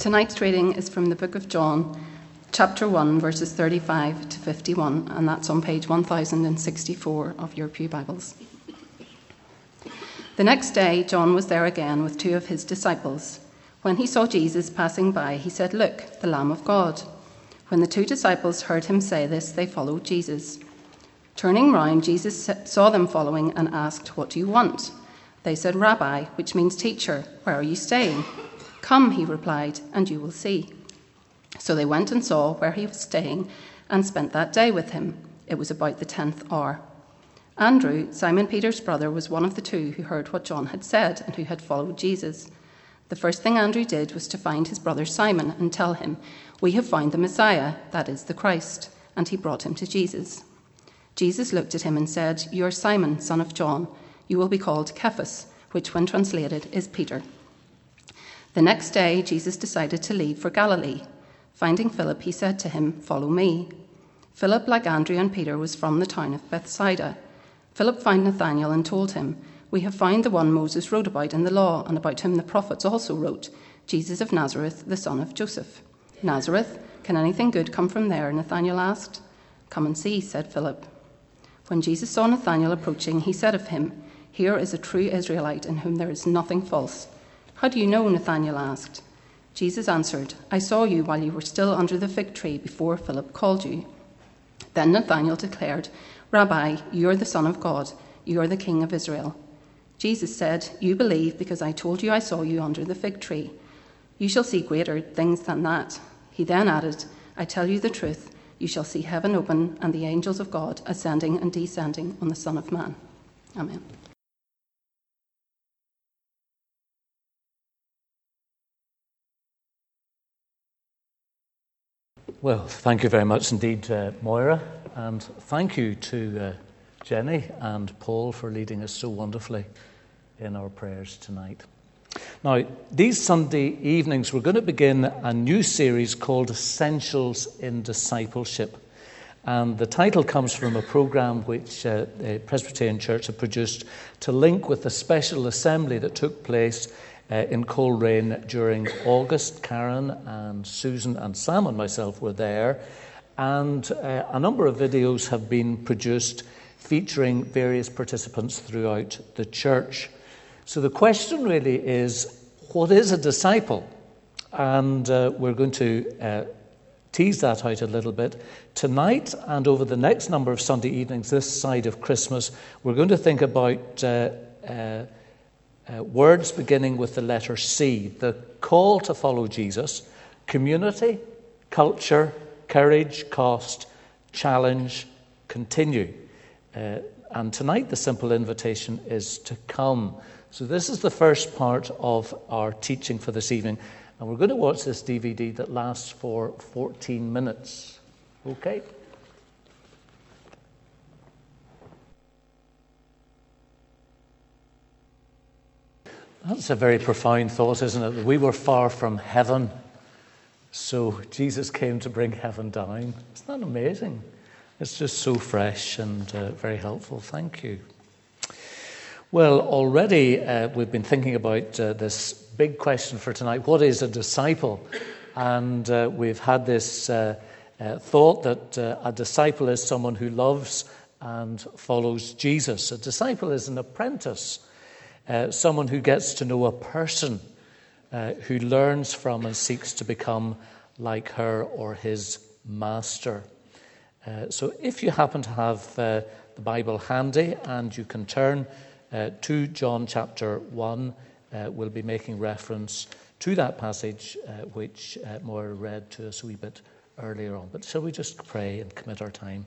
Tonight's reading is from the book of John, chapter 1, verses 35 to 51, and that's on page 1064 of your Pew Bibles. The next day, John was there again with two of his disciples. When he saw Jesus passing by, he said, Look, the Lamb of God. When the two disciples heard him say this, they followed Jesus. Turning round, Jesus saw them following and asked, What do you want? They said, Rabbi, which means teacher, where are you staying? Come, he replied, and you will see. So they went and saw where he was staying and spent that day with him. It was about the tenth hour. Andrew, Simon Peter's brother, was one of the two who heard what John had said and who had followed Jesus. The first thing Andrew did was to find his brother Simon and tell him, We have found the Messiah, that is the Christ. And he brought him to Jesus. Jesus looked at him and said, You are Simon, son of John. You will be called Cephas, which, when translated, is Peter. The next day, Jesus decided to leave for Galilee. Finding Philip, he said to him, Follow me. Philip, like Andrew and Peter, was from the town of Bethsaida. Philip found Nathanael and told him, We have found the one Moses wrote about in the law, and about whom the prophets also wrote, Jesus of Nazareth, the son of Joseph. Nazareth? Can anything good come from there? Nathanael asked. Come and see, said Philip. When Jesus saw Nathanael approaching, he said of him, Here is a true Israelite in whom there is nothing false. How do you know? Nathanael asked. Jesus answered, I saw you while you were still under the fig tree before Philip called you. Then Nathanael declared, Rabbi, you are the Son of God, you are the King of Israel. Jesus said, You believe because I told you I saw you under the fig tree. You shall see greater things than that. He then added, I tell you the truth, you shall see heaven open and the angels of God ascending and descending on the Son of Man. Amen. Well, thank you very much indeed, uh, Moira, and thank you to uh, Jenny and Paul for leading us so wonderfully in our prayers tonight. Now, these Sunday evenings, we're going to begin a new series called Essentials in Discipleship. And the title comes from a program which uh, the Presbyterian Church had produced to link with the special assembly that took place uh, in Coleraine during August. Karen and Susan and Sam and myself were there, and uh, a number of videos have been produced featuring various participants throughout the church. So the question really is what is a disciple? And uh, we're going to uh, tease that out a little bit. Tonight and over the next number of Sunday evenings, this side of Christmas, we're going to think about uh, uh uh, words beginning with the letter C, the call to follow Jesus, community, culture, courage, cost, challenge, continue. Uh, and tonight, the simple invitation is to come. So, this is the first part of our teaching for this evening. And we're going to watch this DVD that lasts for 14 minutes. Okay? That's a very profound thought, isn't it? We were far from heaven, so Jesus came to bring heaven down. Isn't that amazing? It's just so fresh and uh, very helpful. Thank you. Well, already uh, we've been thinking about uh, this big question for tonight what is a disciple? And uh, we've had this uh, uh, thought that a disciple is someone who loves and follows Jesus. A disciple is an apprentice uh, someone who gets to know a person, uh, who learns from and seeks to become like her or his master. Uh, so if you happen to have uh, the Bible handy and you can turn uh, to John chapter 1, uh, we'll be making reference to that passage which Moira read to us a wee bit earlier on. But shall we just pray and commit our time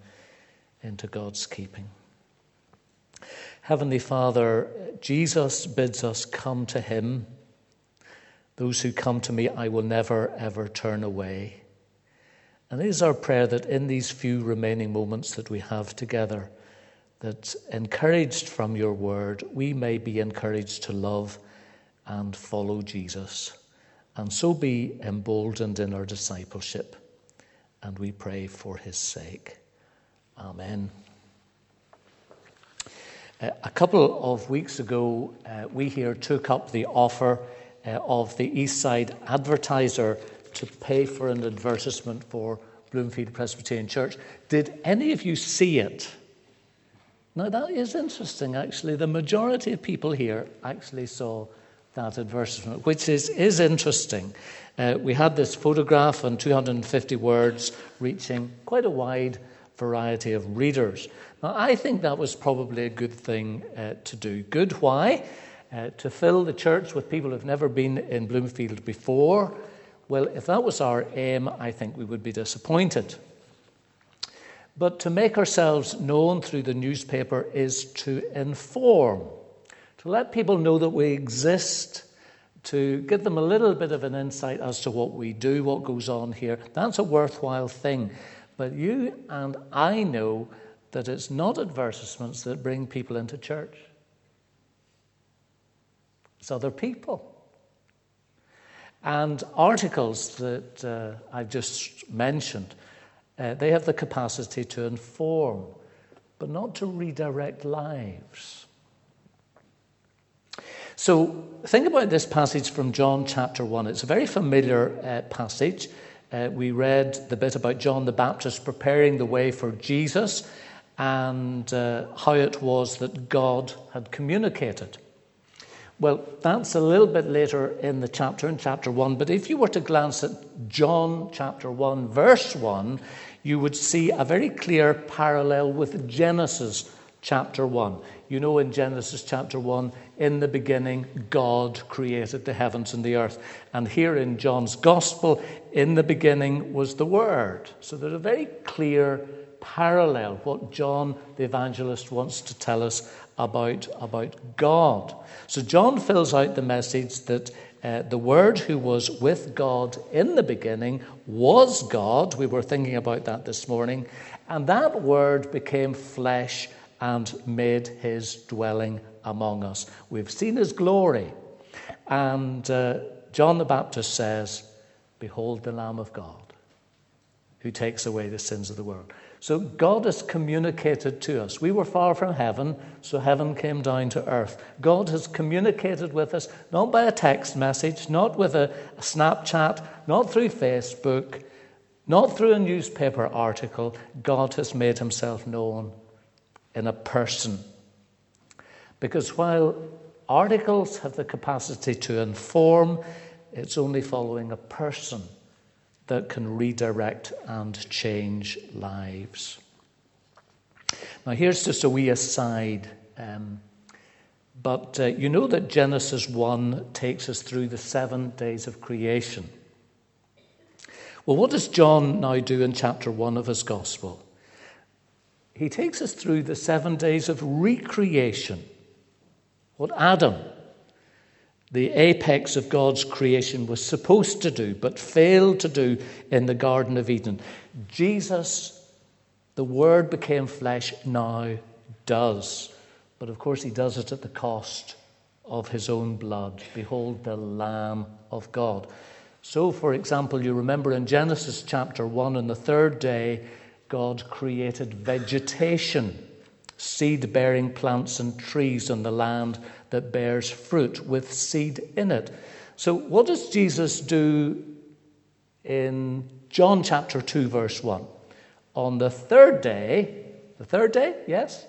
into God's keeping? Heavenly Father, Jesus bids us come to Him. Those who come to me, I will never, ever turn away. And it is our prayer that in these few remaining moments that we have together, that encouraged from your word, we may be encouraged to love and follow Jesus, and so be emboldened in our discipleship. And we pray for his sake. Amen. A couple of weeks ago, uh, we here took up the offer uh, of the Eastside Advertiser to pay for an advertisement for Bloomfield Presbyterian Church. Did any of you see it? Now, that is interesting, actually. The majority of people here actually saw that advertisement, which is, is interesting. Uh, we had this photograph and 250 words reaching quite a wide variety of readers. Now, I think that was probably a good thing uh, to do. Good, why? Uh, to fill the church with people who've never been in Bloomfield before. Well, if that was our aim, I think we would be disappointed. But to make ourselves known through the newspaper is to inform, to let people know that we exist, to give them a little bit of an insight as to what we do, what goes on here. That's a worthwhile thing. But you and I know that it's not advertisements that bring people into church, it's other people. And articles that uh, I've just mentioned uh, they have the capacity to inform, but not to redirect lives. So, think about this passage from John chapter 1. It's a very familiar uh, passage. Uh, we read the bit about John the Baptist preparing the way for Jesus and uh, how it was that God had communicated. Well, that's a little bit later in the chapter, in chapter 1. But if you were to glance at John chapter 1, verse 1, you would see a very clear parallel with Genesis chapter 1. You know, in Genesis chapter 1, in the beginning, God created the heavens and the earth. And here in John's Gospel, in the beginning was the Word. So there's a very clear parallel, what John the evangelist wants to tell us about, about God. So John fills out the message that uh, the Word who was with God in the beginning was God. We were thinking about that this morning. And that Word became flesh and made his dwelling among us. We've seen his glory. And uh, John the Baptist says, Behold the Lamb of God who takes away the sins of the world. So God has communicated to us. We were far from heaven, so heaven came down to earth. God has communicated with us, not by a text message, not with a, Snapchat, not through Facebook, not through a newspaper article. God has made himself known in a person. Because while articles have the capacity to inform, it's only following a person that can redirect and change lives. Now, here's just a wee aside. Um, but uh, you know that Genesis 1 takes us through the seven days of creation. Well, what does John now do in chapter 1 of his gospel? He takes us through the seven days of recreation. What Adam, the apex of God's creation, was supposed to do, but failed to do in the Garden of Eden. Jesus, the Word became flesh, now does. But of course, he does it at the cost of his own blood. Behold, the Lamb of God. So, for example, you remember in Genesis chapter 1, on the third day, God created vegetation, seed bearing plants and trees on the land that bears fruit with seed in it. So, what does Jesus do in John chapter 2, verse 1? On the third day, the third day, yes?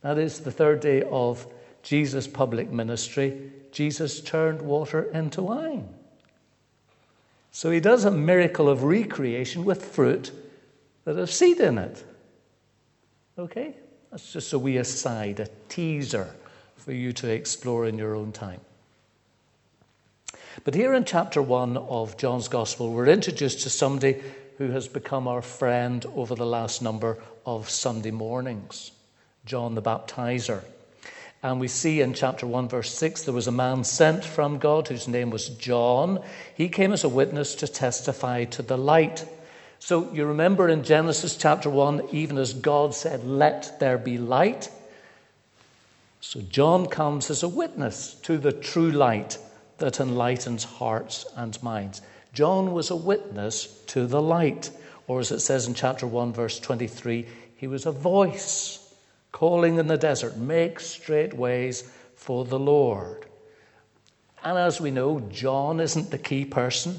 That is the third day of Jesus' public ministry, Jesus turned water into wine. So he does a miracle of recreation with fruit that have seed in it. Okay? That's just a wee aside, a teaser for you to explore in your own time. But here in chapter 1 of John's Gospel, we're introduced to somebody who has become our friend over the last number of Sunday mornings John the Baptizer. And we see in chapter 1, verse 6, there was a man sent from God whose name was John. He came as a witness to testify to the light. So you remember in Genesis chapter 1, even as God said, Let there be light, so John comes as a witness to the true light that enlightens hearts and minds. John was a witness to the light, or as it says in chapter 1, verse 23, he was a voice calling in the desert, Make straight ways for the Lord. And as we know, John isn't the key person.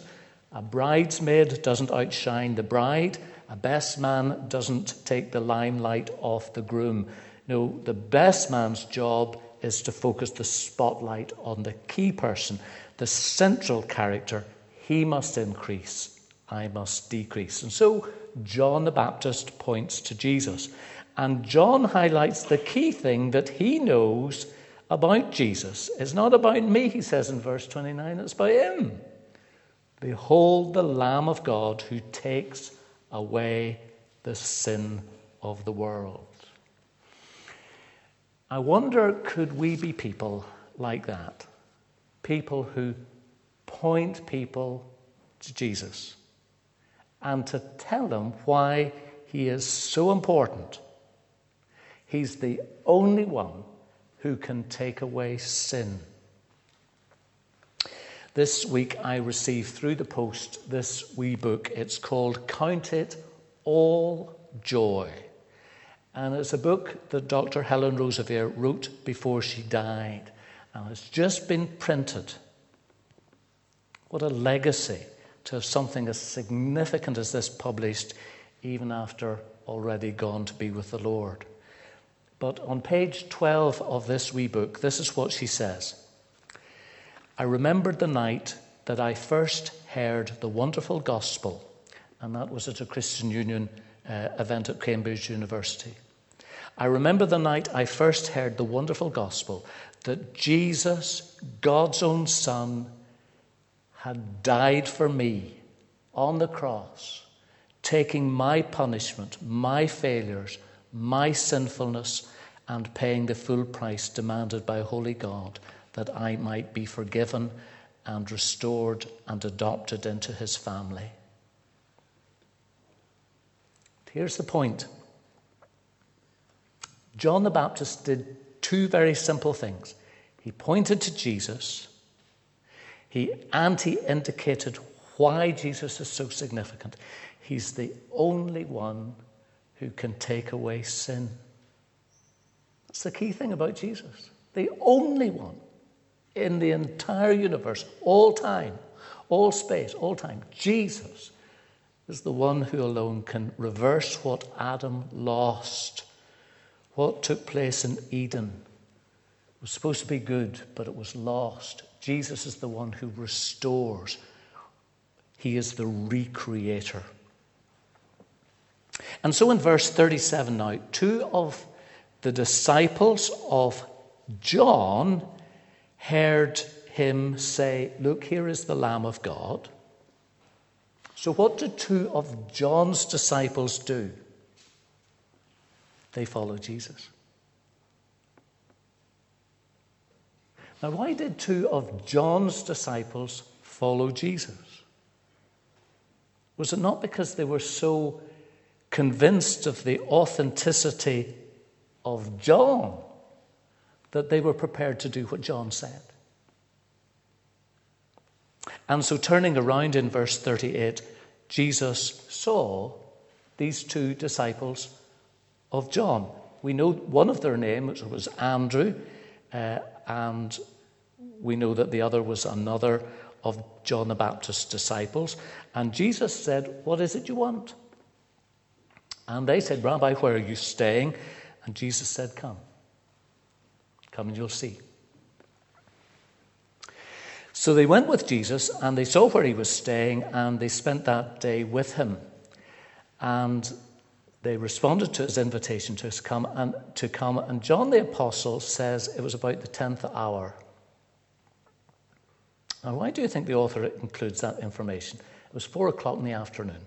A bridesmaid doesn't outshine the bride. A best man doesn't take the limelight off the groom. No, the best man's job is to focus the spotlight on the key person, the central character. He must increase, I must decrease. And so John the Baptist points to Jesus. And John highlights the key thing that he knows about Jesus. It's not about me, he says in verse 29, it's about him. Behold the Lamb of God who takes away the sin of the world. I wonder could we be people like that? People who point people to Jesus and to tell them why he is so important. He's the only one who can take away sin. This week I received through the post this wee book. It's called Count It All Joy. And it's a book that Dr. Helen Roseveare wrote before she died. And it's just been printed. What a legacy to have something as significant as this published, even after already gone to be with the Lord. But on page 12 of this wee book, this is what she says I remembered the night that I first heard the wonderful gospel, and that was at a Christian Union uh, event at Cambridge University. I remember the night I first heard the wonderful gospel that Jesus, God's own Son, had died for me on the cross, taking my punishment, my failures, my sinfulness, and paying the full price demanded by Holy God that I might be forgiven and restored and adopted into his family. Here's the point John the Baptist did two very simple things. He pointed to Jesus, he, he indicated why Jesus is so significant. He's the only one who can take away sin. That's the key thing about Jesus. The only one in the entire universe, all time, all space, all time. Jesus is the one who alone can reverse what Adam lost what took place in Eden was supposed to be good, but it was lost. Jesus is the one who restores, He is the recreator. And so in verse 37 now, two of the disciples of John heard him say, Look, here is the Lamb of God. So, what did two of John's disciples do? They follow Jesus. Now, why did two of John's disciples follow Jesus? Was it not because they were so convinced of the authenticity of John that they were prepared to do what John said? And so, turning around in verse 38, Jesus saw these two disciples of John. We know one of their names was Andrew, uh, and we know that the other was another of John the Baptist's disciples. And Jesus said, What is it you want? And they said, Rabbi, where are you staying? And Jesus said, Come. Come and you'll see. So they went with Jesus and they saw where he was staying and they spent that day with him. And they responded to his invitation to come and to come. And john the apostle says it was about the 10th hour. Now why do you think the author includes that information? It was four o'clock in the afternoon.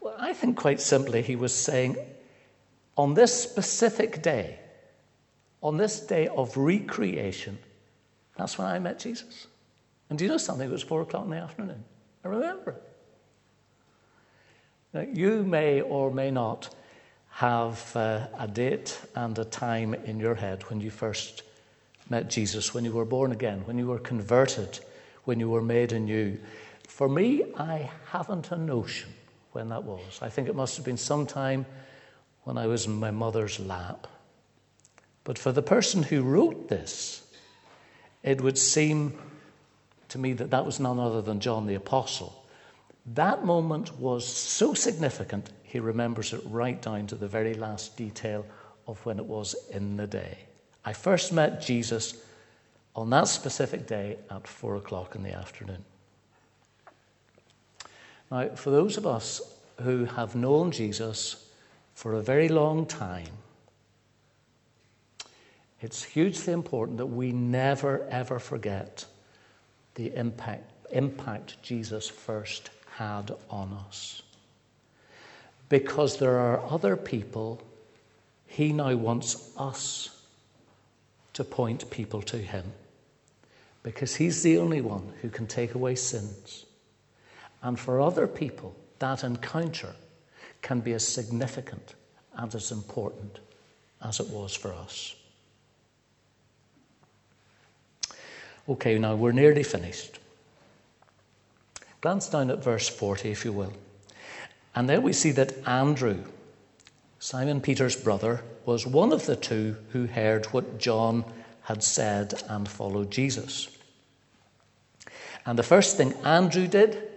Well i think quite simply he was saying on this specific day on this day of recreation that's when i met jesus. And do you know something? It was four o'clock in the afternoon. I remember it now, you may or may not have uh, a date and a time in your head when you first met Jesus, when you were born again, when you were converted, when you were made anew. For me, I haven't a notion when that was. I think it must have been sometime when I was in my mother's lap. But for the person who wrote this, it would seem to me that that was none other than John the Apostle. That moment was so significant, he remembers it right down to the very last detail of when it was in the day. I first met Jesus on that specific day at four o'clock in the afternoon. Now, for those of us who have known Jesus for a very long time, it's hugely important that we never, ever forget the impact, impact Jesus first had on us. Because there are other people he now wants us to point people to him. Because he's the only one who can take away sins. And for other people, that encounter can be as significant and as important as it was for us. Okay, now we're nearly finished. Glance down at verse 40, if you will. And there we see that Andrew, Simon Peter's brother, was one of the two who heard what John had said and followed Jesus. And the first thing Andrew did,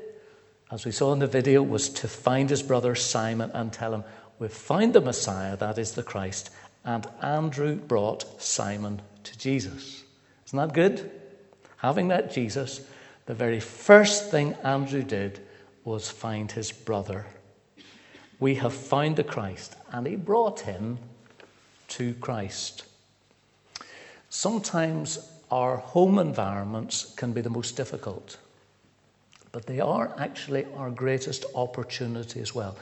as we saw in the video, was to find his brother Simon and tell him, We've found the Messiah, that is the Christ. And Andrew brought Simon to Jesus. Isn't that good? Having met Jesus, the very first thing Andrew did was find his brother. We have found the Christ, and he brought him to Christ. Sometimes our home environments can be the most difficult, but they are actually our greatest opportunity as well.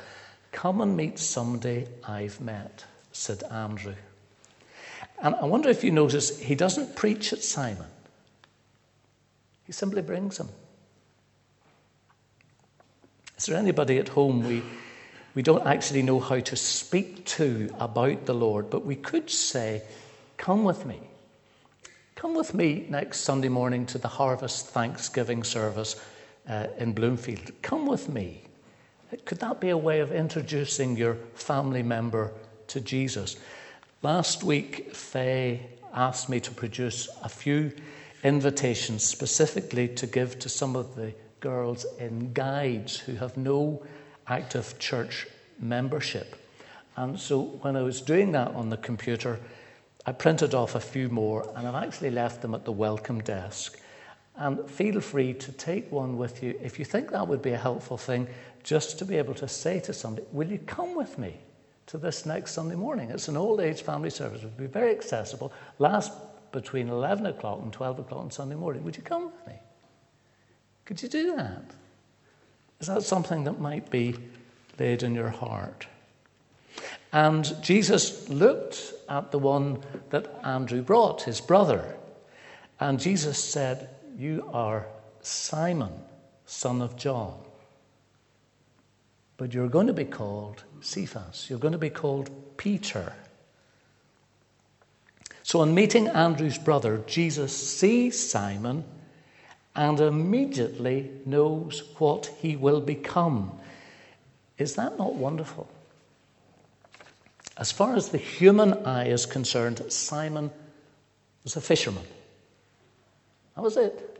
Come and meet somebody I've met, said Andrew. And I wonder if you notice, he doesn't preach at Simon. He simply brings them. Is there anybody at home we, we don't actually know how to speak to about the Lord, but we could say, Come with me. Come with me next Sunday morning to the Harvest Thanksgiving service uh, in Bloomfield. Come with me. Could that be a way of introducing your family member to Jesus? Last week, Faye asked me to produce a few invitations specifically to give to some of the girls in guides who have no active church membership. And so when I was doing that on the computer, I printed off a few more and I've actually left them at the welcome desk. And feel free to take one with you if you think that would be a helpful thing, just to be able to say to somebody, Will you come with me to this next Sunday morning? It's an old age family service. It would be very accessible. Last between 11 o'clock and 12 o'clock on Sunday morning. Would you come with me? Could you do that? Is that something that might be laid in your heart? And Jesus looked at the one that Andrew brought, his brother. And Jesus said, You are Simon, son of John. But you're going to be called Cephas. You're going to be called Peter. So, on meeting Andrew's brother, Jesus sees Simon and immediately knows what he will become. Is that not wonderful? As far as the human eye is concerned, Simon was a fisherman. That was it.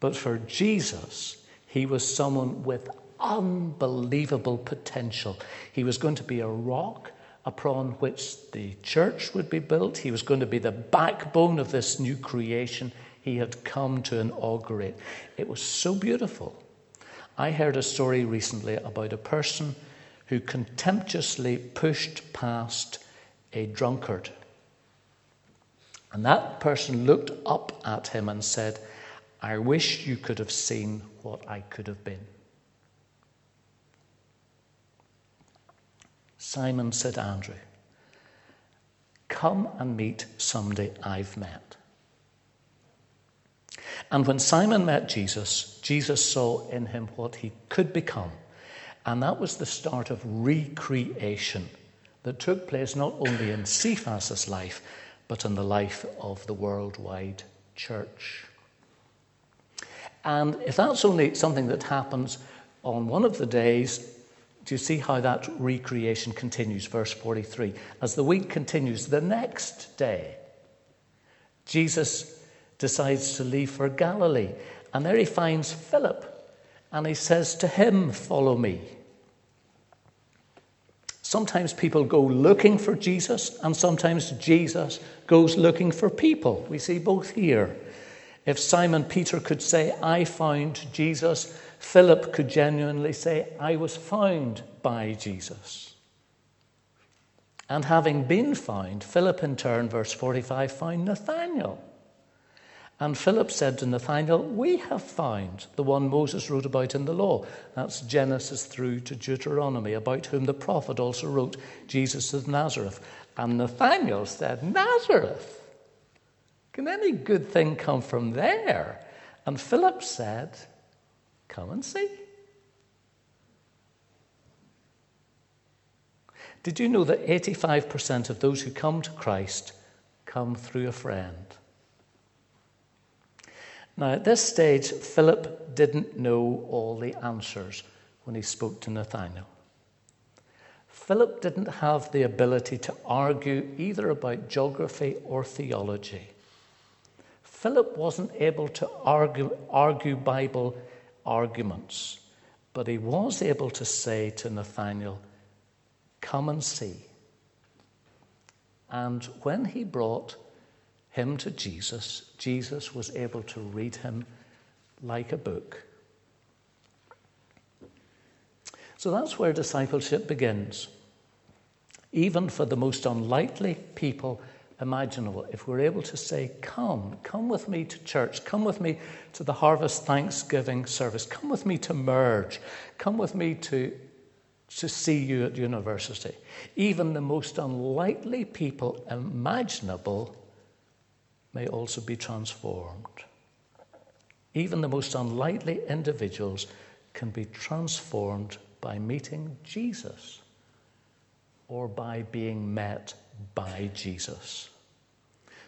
But for Jesus, he was someone with unbelievable potential. He was going to be a rock upon which the church would be built. He was going to be the backbone of this new creation he had come to inaugurate. It was so beautiful. I heard a story recently about a person who contemptuously pushed past a drunkard. And that person looked up at him and said, I wish you could have seen what I could have been. Simon said, Andrew, come and meet somebody I've met. And when Simon met Jesus, Jesus saw in him what he could become. And that was the start of recreation that took place not only in Cephas's life, but in the life of the worldwide church. And if that's only something that happens on one of the days, do you see how that recreation continues? Verse 43. As the week continues, the next day, Jesus decides to leave for Galilee. And there he finds Philip, and he says to him, Follow me. Sometimes people go looking for Jesus, and sometimes Jesus goes looking for people. We see both here. If Simon Peter could say, I found Jesus, Philip could genuinely say, I was found by Jesus. And having been found, Philip in turn, verse 45, found Nathanael. And Philip said to Nathanael, We have found the one Moses wrote about in the law. That's Genesis through to Deuteronomy, about whom the prophet also wrote, Jesus of Nazareth. And Nathanael said, Nazareth? Can any good thing come from there? And Philip said, Come and see. Did you know that 85% of those who come to Christ come through a friend? Now, at this stage, Philip didn't know all the answers when he spoke to Nathanael. Philip didn't have the ability to argue either about geography or theology. Philip wasn't able to argue, argue Bible arguments, but he was able to say to Nathanael, Come and see. And when he brought him to Jesus, Jesus was able to read him like a book. So that's where discipleship begins. Even for the most unlikely people imaginable. If we're able to say, Come, come with me to church, come with me to the Harvest Thanksgiving service, come with me to merge, come with me to, to see you at university. Even the most unlikely people imaginable may also be transformed. Even the most unlikely individuals can be transformed by meeting Jesus or by being met by Jesus.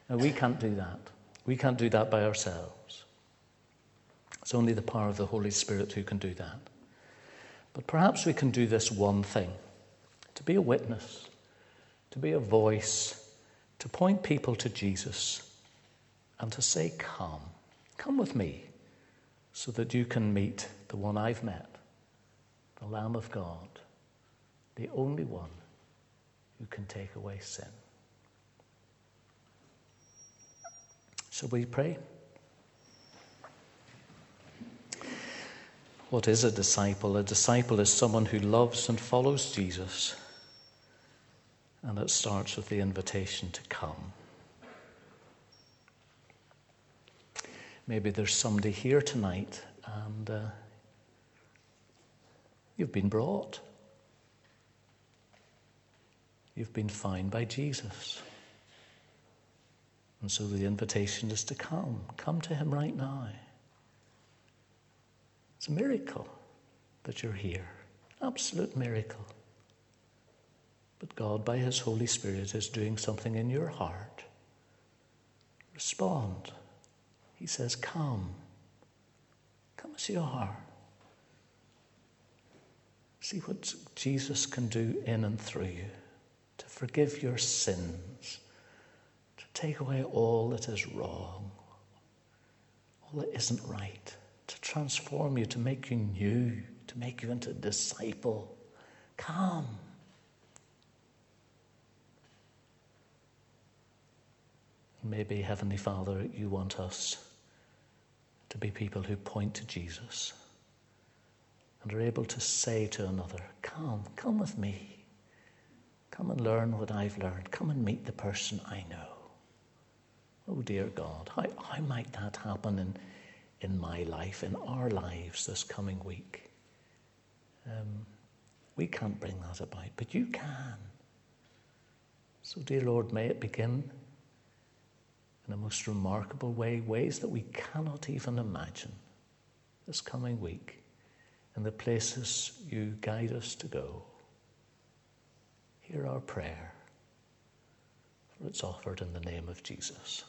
Now, we can't do that. We can't do that by ourselves. It's only the power of the Holy Spirit who can do that. But perhaps we can do this one thing to be a witness, to be a voice, to point people to Jesus, and to say, Come, come with me, so that you can meet the one I've met, the Lamb of God, the only one who can take away sin. Shall we pray? What is a disciple? A disciple is someone who loves and follows Jesus. And it starts with the invitation to come. Maybe there's somebody here tonight and uh, you've been brought. You've been found by Jesus. And so the invitation is to come. Come to Him right now. It's a miracle that you're here. Absolute miracle. But God, by His Holy Spirit, is doing something in your heart. Respond. He says, Come. Come as you are. See what Jesus can do in and through you forgive your sins to take away all that is wrong, all that isn't right, to transform you, to make you new, to make you into a disciple. Come. Maybe, Heavenly Father, you want us to be people who point to Jesus and are able to say to another, Come, come with me. Come and learn what I've learned. Come and meet the person I know. Oh, dear God, how, how might that happen in, in my life, in our lives this coming week? Um, we can't bring that about, but you can. So, dear Lord, may it begin in a most remarkable way, ways that we cannot even imagine this coming week, in the places you guide us to go. Hear our prayer, for it's offered in the name of Jesus.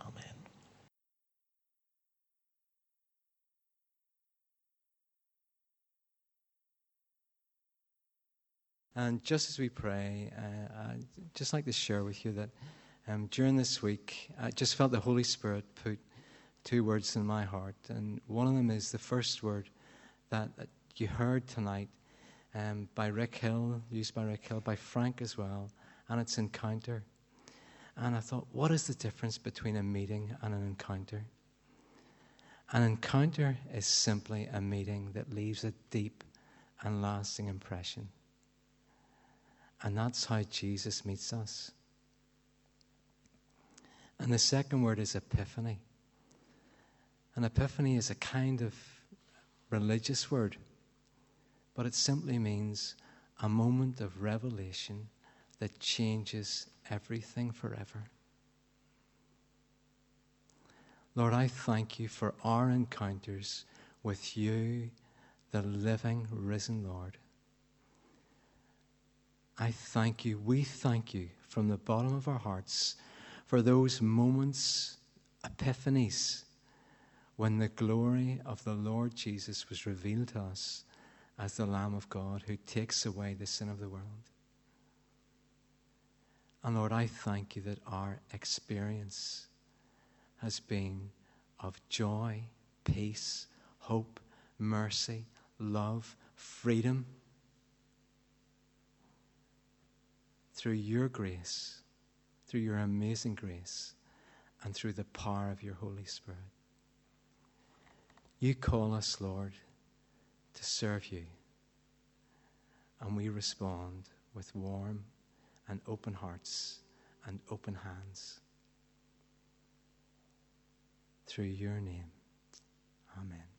Amen. And just as we pray, uh, I'd just like to share with you that Um, during this week, I just felt the Holy Spirit put two words in my heart, and one of them is the first word that, that you heard tonight um, by Rick Hill, used by Rick Hill, by Frank as well, and it's encounter. And I thought, what is the difference between a meeting and an encounter? An encounter is simply a meeting that leaves a deep and lasting impression. And that's how Jesus meets us. And the second word is epiphany. An epiphany is a kind of religious word, but it simply means a moment of revelation that changes everything forever. Lord, I thank you for our encounters with you, the living, risen Lord. I thank you, we thank you from the bottom of our hearts for those moments, epiphanies, when the glory of the Lord Jesus was revealed to us as the Lamb of God who takes away the sin of the world. And Lord, I thank you that our experience has been of joy, peace, hope, mercy, love, freedom. Through your grace, through your amazing grace, and through the power of your Holy Spirit. You call us, Lord, to serve you. And we respond with warm and open hearts and open hands. Through your name. Amen.